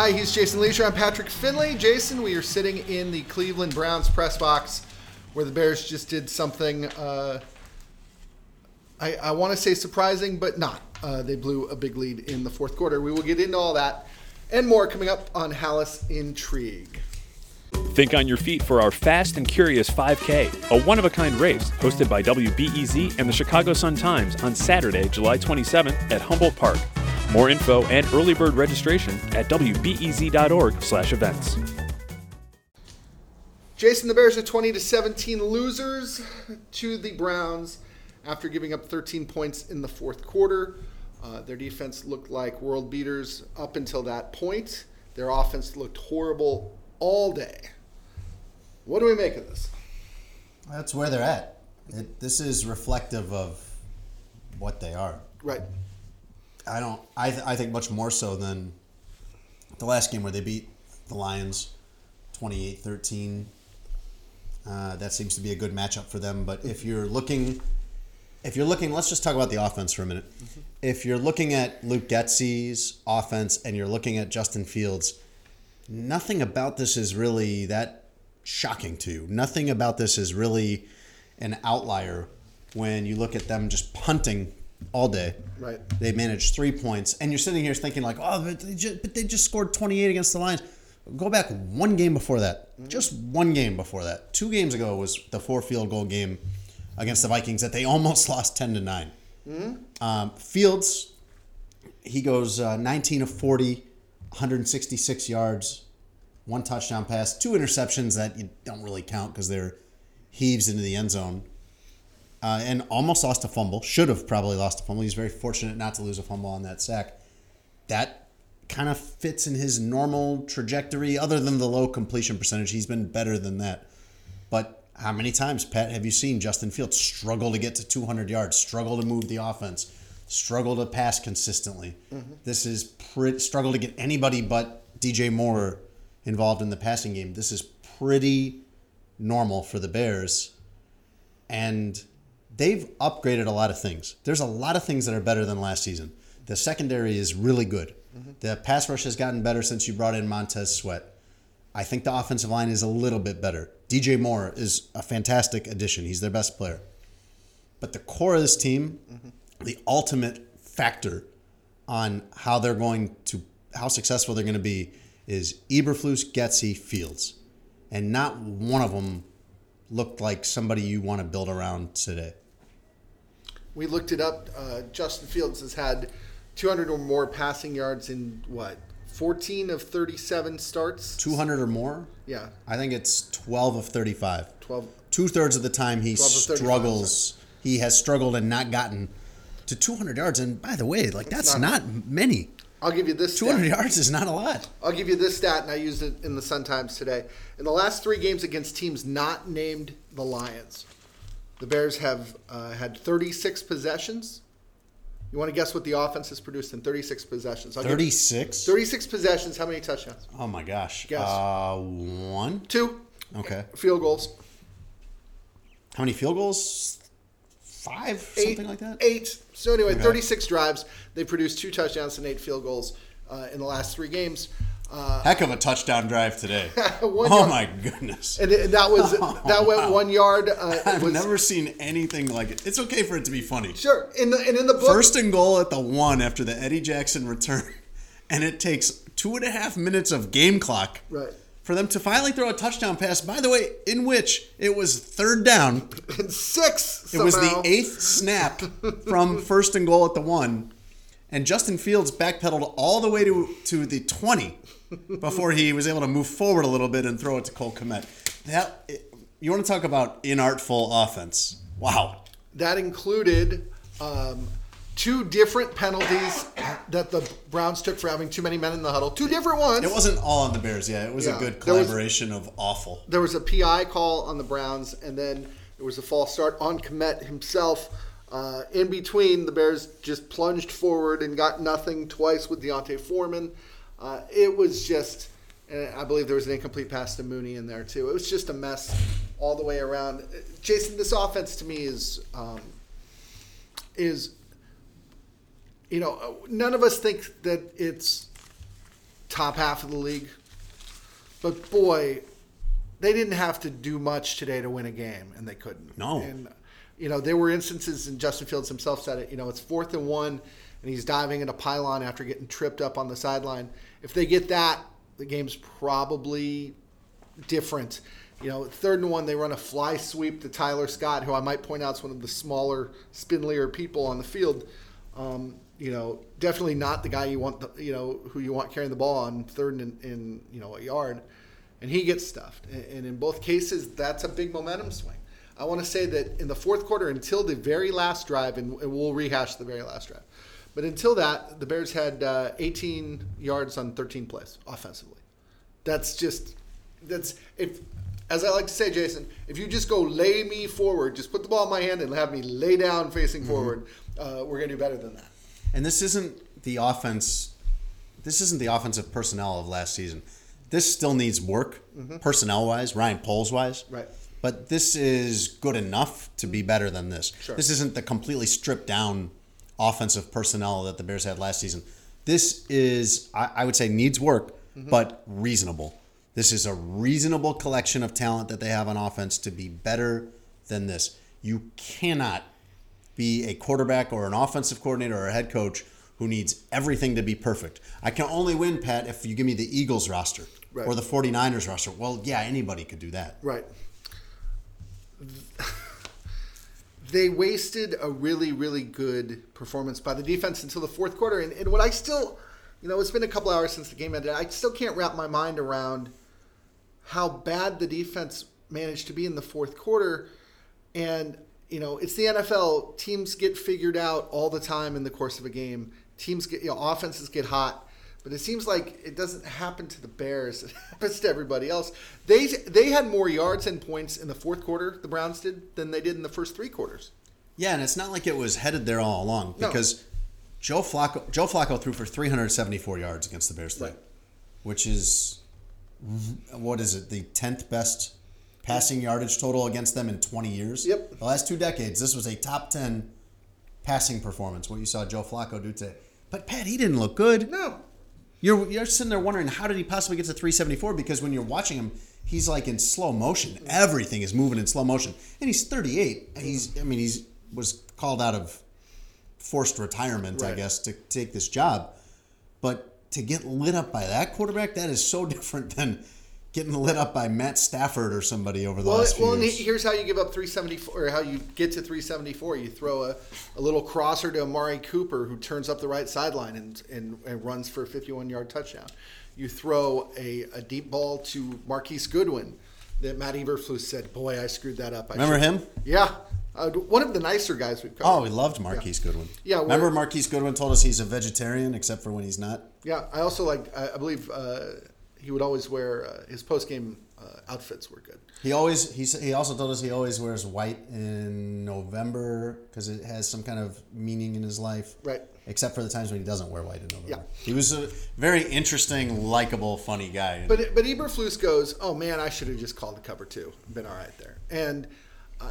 Hi, he's Jason Lieser. I'm Patrick Finley. Jason, we are sitting in the Cleveland Browns press box where the Bears just did something, uh, I, I want to say surprising, but not. Uh, they blew a big lead in the fourth quarter. We will get into all that and more coming up on Halas Intrigue. Think on your feet for our Fast and Curious 5K, a one of a kind race hosted by WBEZ and the Chicago Sun Times on Saturday, July 27th at Humboldt Park. More info and early bird registration at wbez.org/events. Jason, the Bears are 20 to 17 losers to the Browns after giving up 13 points in the fourth quarter. Uh, their defense looked like world beaters up until that point. Their offense looked horrible all day. What do we make of this? That's where they're at. It, this is reflective of what they are. Right. I don't. I, th- I think much more so than the last game where they beat the Lions 28-13. Uh, that seems to be a good matchup for them. But if you're looking, if you're looking, let's just talk about the offense for a minute. Mm-hmm. If you're looking at Luke Getsy's offense and you're looking at Justin Fields, nothing about this is really that shocking to you. Nothing about this is really an outlier when you look at them just punting all day. Right. They managed three points, and you're sitting here thinking like, oh, but they just, but they just scored 28 against the Lions. Go back one game before that. Mm-hmm. Just one game before that. Two games ago was the four field goal game against the Vikings that they almost lost 10 to 9. Mm-hmm. Um, Fields, he goes uh, 19 of 40, 166 yards, one touchdown pass, two interceptions that you don't really count because they're heaves into the end zone uh, and almost lost a fumble. Should have probably lost a fumble. He's very fortunate not to lose a fumble on that sack. That kind of fits in his normal trajectory, other than the low completion percentage. He's been better than that. But how many times, Pat, have you seen Justin Fields struggle to get to 200 yards, struggle to move the offense, struggle to pass consistently? Mm-hmm. This is pretty, struggle to get anybody but DJ Moore involved in the passing game. This is pretty normal for the Bears. And they've upgraded a lot of things. There's a lot of things that are better than last season. The secondary is really good. Mm-hmm. The pass rush has gotten better since you brought in Montez Sweat. I think the offensive line is a little bit better. DJ Moore is a fantastic addition. He's their best player. But the core of this team, mm-hmm. the ultimate factor on how they're going to how successful they're going to be is Eberflus, Getsy, Fields. And not one of them looked like somebody you want to build around today. We looked it up. Uh, Justin Fields has had 200 or more passing yards in what? 14 of 37 starts. 200 or more? Yeah. I think it's 12 of 35. 12. Two thirds of the time he struggles. He has struggled and not gotten to 200 yards. And by the way, like that's, not, not many. I'll give you this. 200 stat. yards is not a lot. I'll give you this stat, and I used it in the Sun Times today. In the last three games against teams not named the Lions, the Bears have uh, had 36 possessions. You want to guess what the offense has produced in 36 possessions? 36? 36 possessions. How many touchdowns? Oh, my gosh. Guess. Uh, one? Two. Okay. Field goals. How many field goals? Five? Eight, something like that? Eight. So, anyway, okay. 36 drives. They produced two touchdowns and eight field goals uh, in the last three games. Uh, Heck of a touchdown drive today! oh yard. my goodness! And that was oh, that went wow. one yard. Uh, I've was, never seen anything like it. It's okay for it to be funny. Sure. In the and in the book, first and goal at the one after the Eddie Jackson return, and it takes two and a half minutes of game clock. Right. For them to finally throw a touchdown pass, by the way, in which it was third down. And six. It was the eighth snap from first and goal at the one, and Justin Fields backpedaled all the way to to the twenty before he was able to move forward a little bit and throw it to Cole Kmet. That you want to talk about inartful offense? Wow. That included um, two different penalties that the Browns took for having too many men in the huddle. Two different ones. It wasn't all on the Bears. Yeah, it was yeah. a good collaboration was, of awful. There was a PI call on the Browns, and then there was a false start on Kmet himself. Uh, in between, the Bears just plunged forward and got nothing twice with D'Onta Foreman. Uh, it was just, I believe there was an incomplete pass to Mooney in there too. It was just a mess all the way around. Jason, this offense to me is um, is you know none of us think that it's top half of the league. But boy, they didn't have to do much today to win a game, and they couldn't. No. And you know, there were instances, and Justin Fields himself said it. You know, it's fourth and one, and he's diving in a pylon after getting tripped up on the sideline. If they get that, the game's probably different. You know, third and one, they run a fly sweep to Tyler Scott, who I might point out is one of the smaller, spindlier people on the field. Um, you know, definitely not the guy you want, the, you know, who you want carrying the ball on third and in, in you know a yard, and he gets stuffed. And, and in both cases, that's a big momentum swing. I want to say that in the fourth quarter, until the very last drive, and, and we'll rehash the very last drive, but until that, the Bears had uh, 18 yards on 13 plays offensively. That's just that's if as I like to say, Jason, if you just go lay me forward, just put the ball in my hand and have me lay down facing forward, uh, we're gonna do better than that. And this isn't the offense. This isn't the offensive personnel of last season. This still needs work, personnel wise, Ryan Poles wise. Right. But this is good enough to be better than this. Sure. This isn't the completely stripped down offensive personnel that the Bears had last season. This is, I, I would say, needs work, mm-hmm. but reasonable. This is a reasonable collection of talent that they have on offense to be better than this. You cannot be a quarterback or an offensive coordinator or a head coach who needs everything to be perfect. I can only win, Pat, if you give me the Eagles roster Right. or the 49ers roster. Well, yeah, anybody could do that. Right. They wasted a really, really good performance by the defense until the fourth quarter. And, and what I still, you know, it's been a couple hours since the game ended. I still can't wrap my mind around how bad the defense managed to be in the fourth quarter. And, you know, it's the NFL. Teams get figured out all the time in the course of a game. Teams get, you know, offenses get hot. But it seems like it doesn't happen to the Bears. It happens to everybody else. They they had more yards and points in the fourth quarter, the Browns did, than they did in the first three quarters. Yeah, and it's not like it was headed there all along No. because Joe Flacco Joe Flacco threw for 374 yards against the Bears today, Right. which is what is it? The 10th best passing yardage total against them in 20 years. Yep. The last two decades, this was a top 10 passing performance. What you saw Joe Flacco do today. But Pat, he didn't look good. No, You're you're sitting there wondering how did he possibly get to 374 because when you're watching him, he's like in slow motion. Everything is moving in slow motion, and he's 38. And he's I mean he's was called out of forced retirement, I guess, to take this job. But to get lit up by that quarterback, that is so different than getting lit up by Matt Stafford or somebody over the well, last few well, years. here's how you give up 374, or how you get to 374. You throw a, a little crosser to Amari Cooper, who turns up the right sideline and, and, and runs for a 51 yard touchdown. You throw a, a deep ball to Marquise Goodwin that Matt Eberflus said, Boy, I screwed that up. I Remember should-" him? Yeah. Uh, one of the nicer guys we've covered. Oh, we loved Marquise Goodwin. Yeah, remember Marquise Goodwin told us he's a vegetarian except for when he's not. Yeah, I also like. I, I believe uh, he would always wear uh, his post game uh, outfits were good. He always he he also told us he always wears white in November because it has some kind of meaning in his life. Right. Except for the times when he doesn't wear white in November. Yeah. He was a very interesting, likable, funny guy. But but Eberflus goes, oh man, I should have just called the cover two, been all right there. And uh,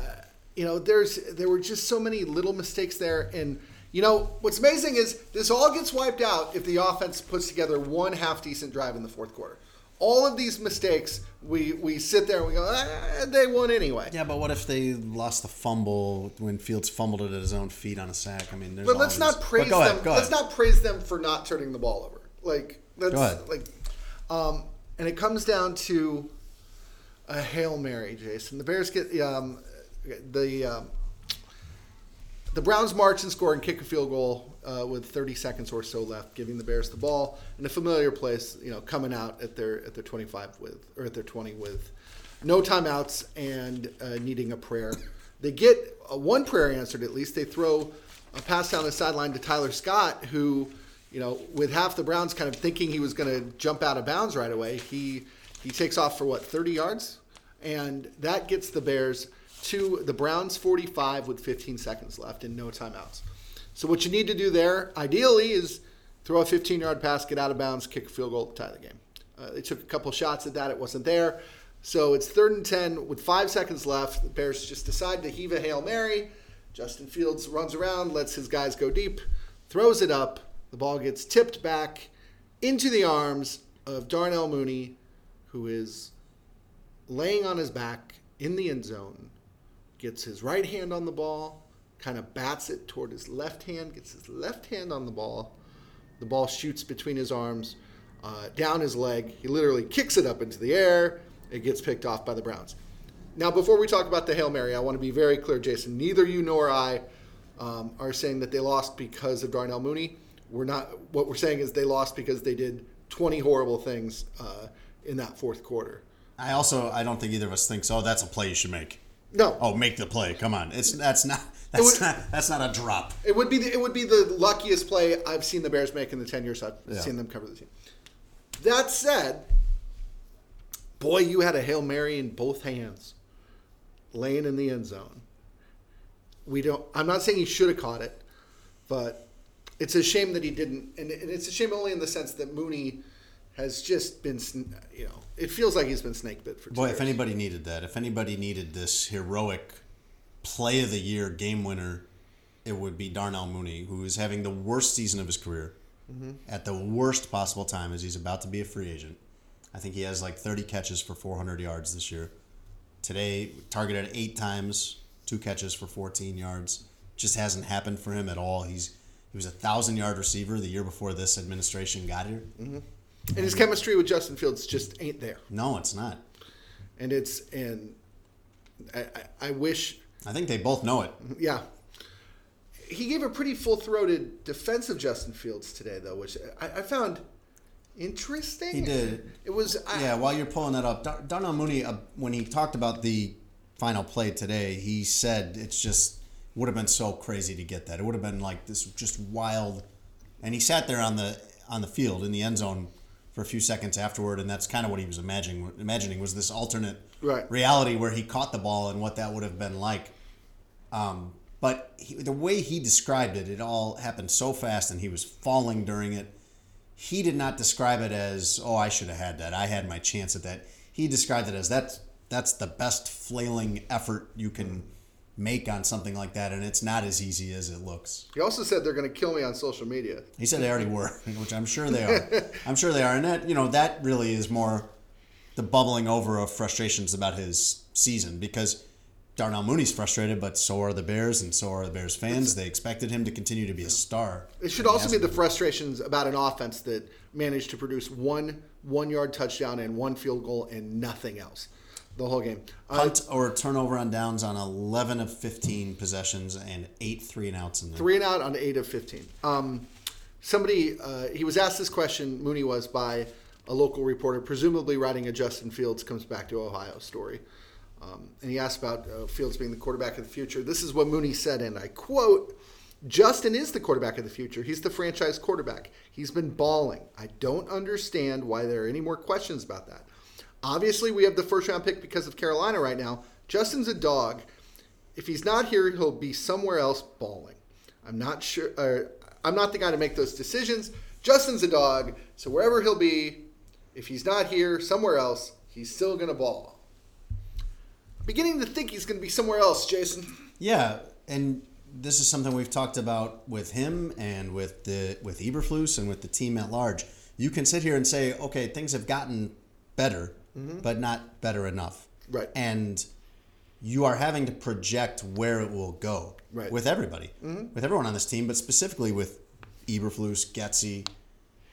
you know, there's there were just so many little mistakes there. And you know, what's amazing is this all gets wiped out if the offense puts together one half decent drive in the fourth quarter. All of these mistakes, we we sit there and we go, ah, they won anyway. yeah, but what if they lost the fumble when Fields fumbled it at his own feet on a sack? I mean, there's But let's not But praise them. ahead, let's not praise them for not turning the ball over. Like that's Go ahead. like, um, and it comes down to a hail mary, Jason. The Bears get um, the um, the Browns march and score and kick a field goal uh, with 30 seconds or so left, giving the Bears the ball in a familiar place. You know, coming out at their at their 25 with or at their 20 with no timeouts and uh, needing a prayer. They get uh, one prayer answered at least. They throw a pass down the sideline to Tyler Scott, who, you know, with half the Browns kind of thinking he was going to jump out of bounds right away, he he takes off for what 30 yards, and that gets the Bears to the Browns 45 with 15 seconds left and no timeouts. So what you need to do there, ideally, is throw a 15-yard pass, get out of bounds, kick a field goal tie the game. Uh, they took a couple shots at that; it wasn't there. So it's third and ten with five seconds left. The Bears just decide to heave a hail mary. Justin Fields runs around, lets his guys go deep, throws it up. The ball gets tipped back into the arms of Darnell Mooney, who is laying on his back in the end zone, gets his right hand on the ball, kind of bats it toward his left hand, gets his left hand on the ball. The ball shoots between his arms, uh, down his leg. He literally kicks it up into the air. It gets picked off by the Browns. Now, before we talk about the Hail Mary, I want to be very clear, Jason. Neither you nor I um, are saying that they lost because of Darnell Mooney. We're not. What we're saying is they lost because they did 20 horrible things uh, in that fourth quarter. I also I don't think either of us thinks oh that's a play you should make. No. Oh, make the play. Come on. It's that's not that's would- not that's not a drop. It would be the, it would be the luckiest play I've seen the Bears make in the 10 years I've Yeah. seen them cover the team. That said, boy, you had a Hail Mary in both hands laying in the end zone. We don't I'm not saying he should have caught it, but it's a shame that he didn't and, and it's a shame only in the sense that Mooney has just been you know, it feels like he's been snake bit for two Boy, years. if anybody needed that, if anybody needed this heroic play of the year game winner, it would be Darnell Mooney, who is having the worst season of his career mm-hmm. at the worst possible time as he's about to be a free agent. I think he has like 30 catches for 400 yards this year. Today, targeted eight times, two catches for 14 yards. Just hasn't happened for him at all. He's he was a thousand yard receiver the year before this administration got here. Mm-hmm. And his chemistry with Justin Fields just ain't there. No, it's not. And it's and I, I, I wish I think they both know it. Yeah. He gave a pretty full throated defense of Justin Fields today, though, which I, I found interesting. He did. It was. I, Yeah, while you're pulling that up, Dar- Darnell Mooney, uh, when he talked about the final play today, he said it's just would have been so crazy to get that. It would have been like this just wild, and he sat there on the on the field in the end zone for a few seconds afterward, and that's kind of what he was imagining. Imagining was this alternate Right. reality where he caught the ball and what that would have been like. Um, but he, the way he described it, it all happened so fast, and he was falling during it he did not describe it as oh i should have had that i had my chance at that he described it as that's that's the best flailing effort you can make on something like that and it's not as easy as it looks He also said they're going to kill me on social media. he said they already were which i'm sure they are i'm sure they are and that you know that really is more the bubbling over of frustrations about his season because Darnell Mooney's frustrated, but so are the Bears, and so are the Bears fans. They expected him to continue to be a star. It should also be the frustrations about an offense that managed to produce one one yard touchdown and one field goal and nothing else the whole game. Uh, punt or turnover on downs on 11 of 15 possessions and eight three and outs in there. Three and out on eight of 15. Um, somebody, uh, he was asked this question, Mooney was, by a local reporter, presumably writing a Justin Fields comes back to Ohio story. Um, and he asked about uh, Fields being the quarterback of the future. This is what Mooney said, and I quote Justin is the quarterback of the future. He's the franchise quarterback. He's been balling. I don't understand why there are any more questions about that. Obviously, we have the first round pick because of Carolina right now. Justin's a dog. If he's not here, he'll be somewhere else balling. I'm not sure. Uh, I'm not the guy to make those decisions. Justin's a dog, so wherever he'll be, if he's not here, somewhere else, he's still gonna ball. Beginning to think he's gonna be somewhere else, Jason. Yeah, and this is something we've talked about with him and with the with Eberflus and with the team at large. You can sit here and say, okay, things have gotten better, Mm-hmm. but not better enough. Right. And you are having to project where it will go Right. with everybody, mm-hmm. with everyone on this team, but specifically with Eberflus, Getsy,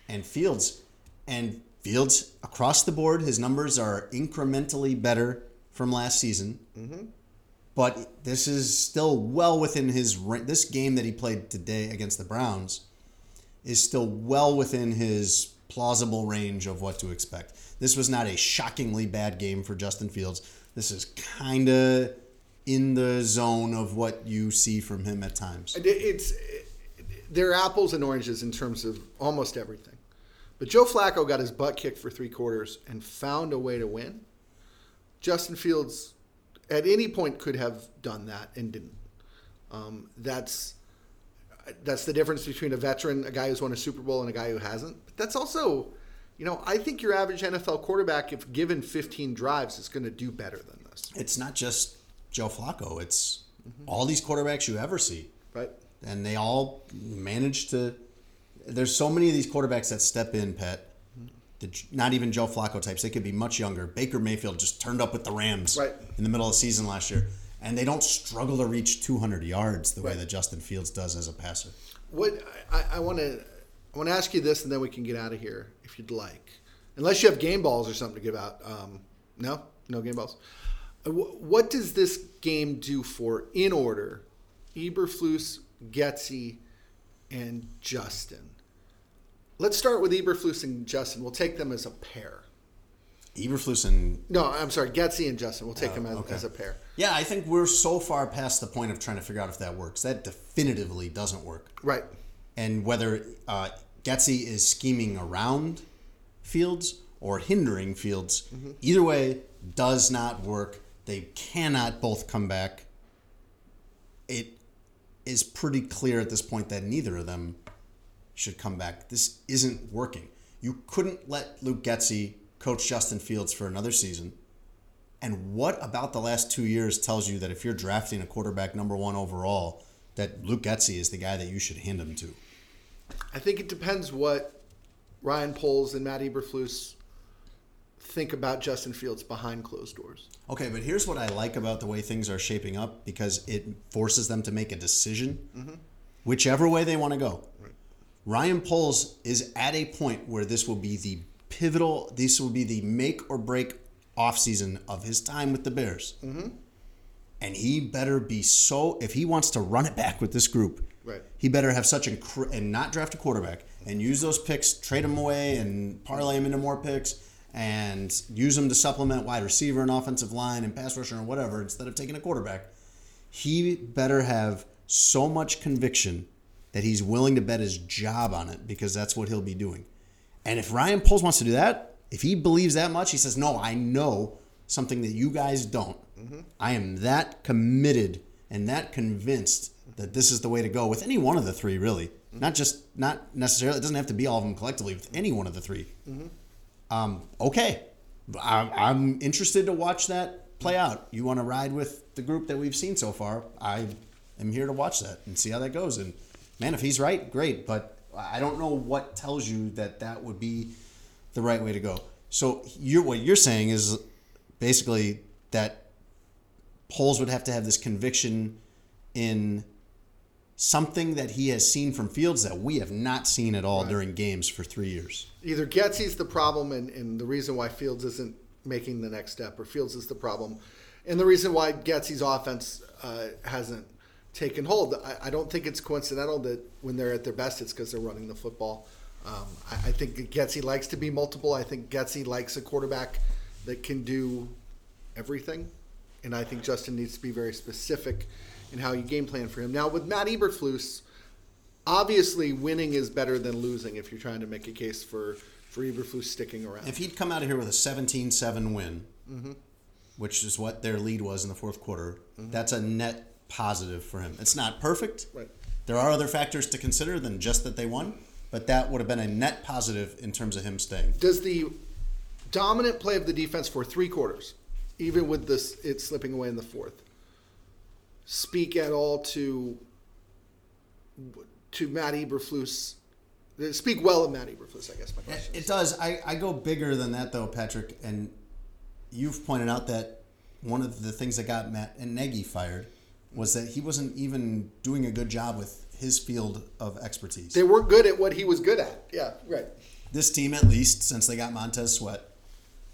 and Fields. And Fields across the board, his numbers are incrementally better from last season. Mm-hmm. But this is still well within his this game that he played today against the Browns is still well within his plausible range of what to expect. This was not a shockingly bad game for Justin Fields. This is kind of in the zone of what you see from him at times. It's they're apples and oranges in terms of almost everything. But Joe Flacco got his butt kicked for three quarters and found a way to win. Justin Fields, at any point, could have done that and didn't. Um, that's that's the difference between a veteran, a guy who's won a Super Bowl, and a guy who hasn't. That's also, you know, I think your average NFL quarterback, if given 15 drives, is going to do better than this, It's not just Joe Flacco, it's all these quarterbacks you ever see. right? and they all manage to. There's so many of these quarterbacks that step in, Pet, the, not even Joe Flacco types. They could be much younger. Baker Mayfield just turned up with the Rams Right. in the middle of the season last year, and they don't struggle to reach 200 yards the way that Justin Fields does as a passer. What I want to I want to ask you this, and then we can get out of here if you'd like. Unless you have game balls or something to give out. Um, no, no game balls. Uh, What does this game do for in order? Eberflus, Getsy, and Justin. Let's start with Eberflus and Justin. We'll take them as a pair. Eberflus and No, I'm sorry, Getsy and Justin. We'll take Oh, them as, okay. as a pair. yeah, I think we're so far past the point of trying to figure out if that works. That definitively doesn't work. Right. And whether uh, Getsy is scheming around Fields or hindering Fields, either way does not work. They cannot both come back. It is pretty clear at this point that neither of them should come back. This isn't working. You couldn't let Luke Getsy coach Justin Fields for another season. And what about the last two years tells you that if you're drafting a quarterback number one overall, that Luke Getsy is the guy that you should hand him to? I think it depends what Ryan Poles and Matt Eberflus think about Justin Fields behind closed doors. Okay, but here's what I like about the way things are shaping up because it forces them to make a decision, mm-hmm. whichever way they want to go. Ryan Poles is at a point where this will be the pivotal, this will be the make or break offseason of his time with the Bears. Mm-hmm. And he better be so, if he wants to run it back with this group, Right. he better have such incre- and not draft a quarterback and use those picks, trade them away, and parlay them into more picks, and use them to supplement wide receiver and offensive line and pass rusher and whatever instead of taking a quarterback. He better have so much conviction that he's willing to bet his job on it because that's what he'll be doing. And if Ryan Poles wants to do that, if he believes that much, he says, "No, I know something that you guys don't. Mm-hmm. I am that committed and that convinced that this is the way to go with any one of the three, really. Not just not necessarily. It doesn't have to be all of them collectively. With any one of the 3 Um, okay, I'm, I'm interested to watch that play out. You want to ride with the group that we've seen so far? I am here to watch that and see how that goes. And man, if he's right, great. But I don't know what tells you that that would be the right way to go. So you're what you're saying is basically that Poles would have to have this conviction in something that he has seen from Fields that we have not seen at all during games for three years. Either Getsy's the problem and, and the reason why Fields isn't making the next step, or Fields is the problem, and the reason why Getsy's offense uh, hasn't taken hold. I, I don't think it's coincidental that when they're at their best, it's because they're running the football. Um, I, I think Getsy likes to be multiple. I think Getsy likes a quarterback that can do everything, and I think Justin needs to be very specific in how you game plan for him. Now with Matt Eberflus, obviously winning is better than losing if you're trying to make a case for for Eberflus sticking around. If he'd come out of here with a 17-7 win, mm-hmm. which is what their lead was in the fourth quarter, mm-hmm. that's a net positive for him. It's not perfect. Right. There are other factors to consider than just that they won, but that would have been a net positive in terms of him staying. Does the dominant play of the defense for three quarters, even with this it slipping away in the fourth, speak at all to to Matt Eberflus? Uh, speak well of Matt Eberflus, I guess my question. It does. I, I go bigger than that though, Patrick. And you've pointed out that one of the things that got Matt and Nagy fired was that he wasn't even doing a good job with his field of expertise. They were good at what he was good at. Yeah, right. this team, at least since they got Montez Sweat,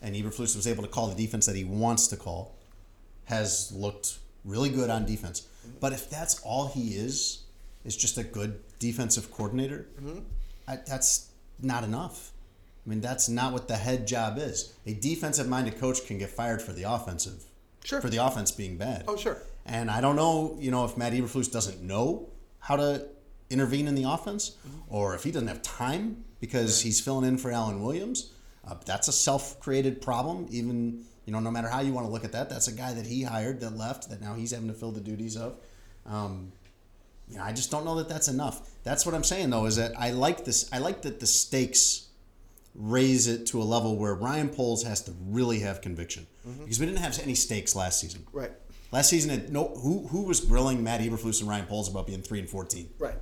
and Eberflus was able to call the defense that he wants to call, has looked really good on defense. But if that's all he is, is just a good defensive coordinator, I, that's not enough. I mean, that's not what the head job is. A defensive-minded coach can get fired for the offensive, Sure. for the offense being bad. Oh, sure. And I don't know, you know, if Matt Eberflus doesn't know how to intervene in the offense, or if he doesn't have time because he's filling in for Alan Williams. Uh, that's a self-created problem. Even you know, no matter how you want to look at that, that's a guy that he hired that left that now he's having to fill the duties of. Um, you know, I just don't know that that's enough. That's what I'm saying though, is that I like this. I like that the stakes raise it to a level where Ryan Poles has to really have conviction because we didn't have any stakes last season. Right. Last season, it, no who who was grilling Matt Eberflus and Ryan Poles about being three and fourteen. Right.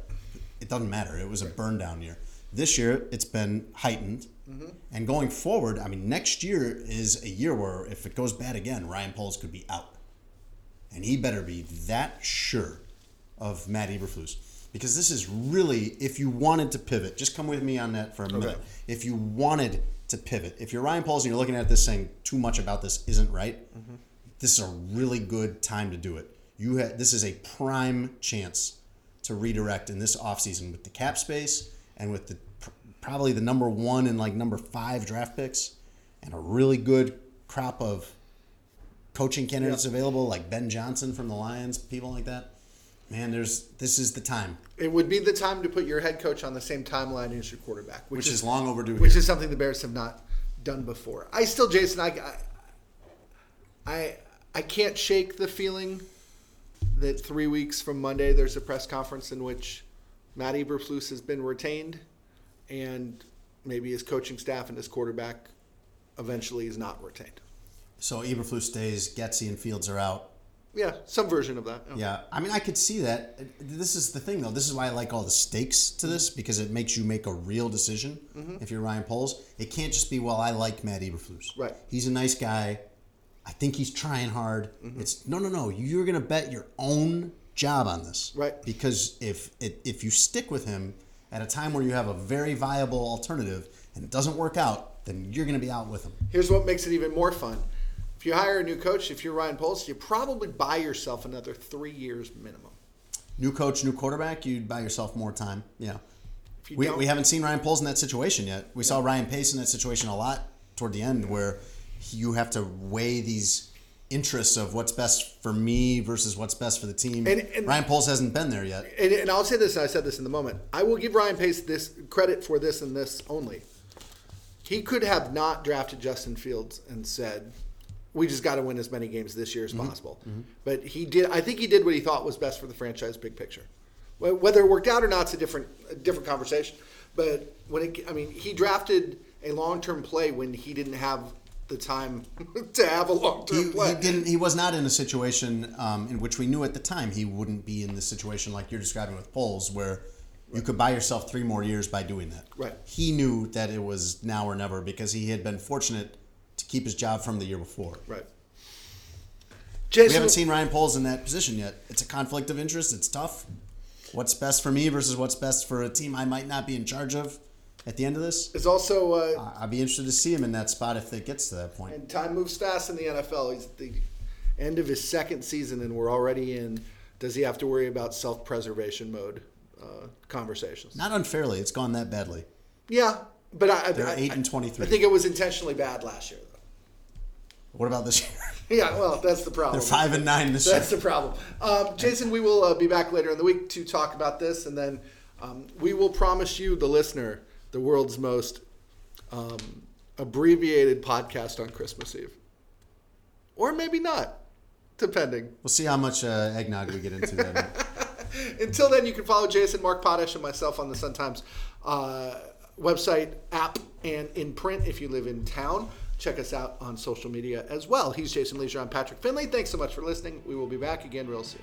It doesn't matter. It was a burn down year. This year, it's been heightened Mm-hmm. And going forward, I mean, next year is a year where if it goes bad again, Ryan Poles could be out. And he better be that sure of Matt Eberflus. Because this is really, if you wanted to pivot, just come with me on that for a minute. If you wanted to pivot, if you're Ryan Poles and you're looking at this saying too much about this isn't right, mm-hmm. this is a really good time to do it. You ha- this is a prime chance to redirect in this offseason with the cap space and with the probably the number one and like number five draft picks and a really good crop of coaching candidates available like Ben Johnson from the Lions, people like that. Man, there's this is the time, It would be the time to put your head coach on the same timeline as your quarterback, which, which is long overdue. which here. is something the Bears have not done before. I still, Jason, I, I, I, I can't shake the feeling that three weeks from Monday there's a press conference in which Matt Eberflus has been retained, and maybe his coaching staff and his quarterback eventually is not retained. so Eberflus stays, Getsy and Fields are out. Yeah, some version of that. Yeah, I mean, I could see that. This is the thing, though. This is why I like all the stakes to this because it makes you make a real decision. Mm-hmm. If you're Ryan Poles, it can't just be, well, I like Matt Eberflus. Right. He's a nice guy. I think he's trying hard. Mm-hmm. It's no, no, no. You're gonna bet your own job on this. Right. Because if it, if you stick with him at a time where you have a very viable alternative and it doesn't work out, then you're gonna be out with them. Here's what makes it even more fun. If you hire a new coach, if you're Ryan Poles, you probably buy yourself another three years minimum. New coach, new quarterback, you'd buy yourself more time. Yeah. We, we haven't seen Ryan Poles in that situation yet. We saw Ryan Pace in that situation a lot toward the end where you have to weigh these interests of what's best for me versus what's best for the team. And- and- Ryan Poles hasn't been there yet. and, and I'll say this, and I said this in the moment. I will give Ryan Pace this credit for this and this only. He could have not drafted Justin Fields and said, "We just got to win as many games this year as mm-hmm. possible." Mm-hmm. But he did. I think he did what he thought was best for the franchise, big picture. Whether it worked out or not, it's a different, a different conversation. But when it, I mean, he drafted a long-term play when he didn't have the time to have a long-term He, play. he didn't. He was not in a situation um, in which we knew at the time he wouldn't be in the situation like you're describing with Poles, where you could buy yourself three more years by doing that. Right. He knew that it was now or never because he had been fortunate to keep his job from the year before. Right. We haven't seen Ryan Poles in that position yet. It's a conflict of interest. It's tough. What's best for me versus what's best for a team I might not be in charge of at the end of this? is also uh, I- I'd be interested to see him in that spot if it gets to that point. And time moves fast in the NFL. He's at the end of his second season, and we're already in. Does he have to worry about self-preservation mode uh, conversations? Not unfairly, it's gone that badly. Yeah, but I, They're I, eight and 23. I think it was intentionally bad last year, though. What about this year? Yeah, well, that's the problem. They're five and nine this year. That's the problem. Um, Jason, we will uh, be back later in the week to talk about this, and then um, we will promise you, the listener, the world's most um, abbreviated podcast on Christmas Eve, or maybe not, depending. We'll see how much uh, eggnog we get into night. Until then, you can follow Jason, Mark Potash, and myself on the Sun Times uh, website, app, and in print if you live in town. Check us out on social media as well. He's Jason Lieser. I'm Patrick Finley. Thanks so much for listening. We will be back again real soon.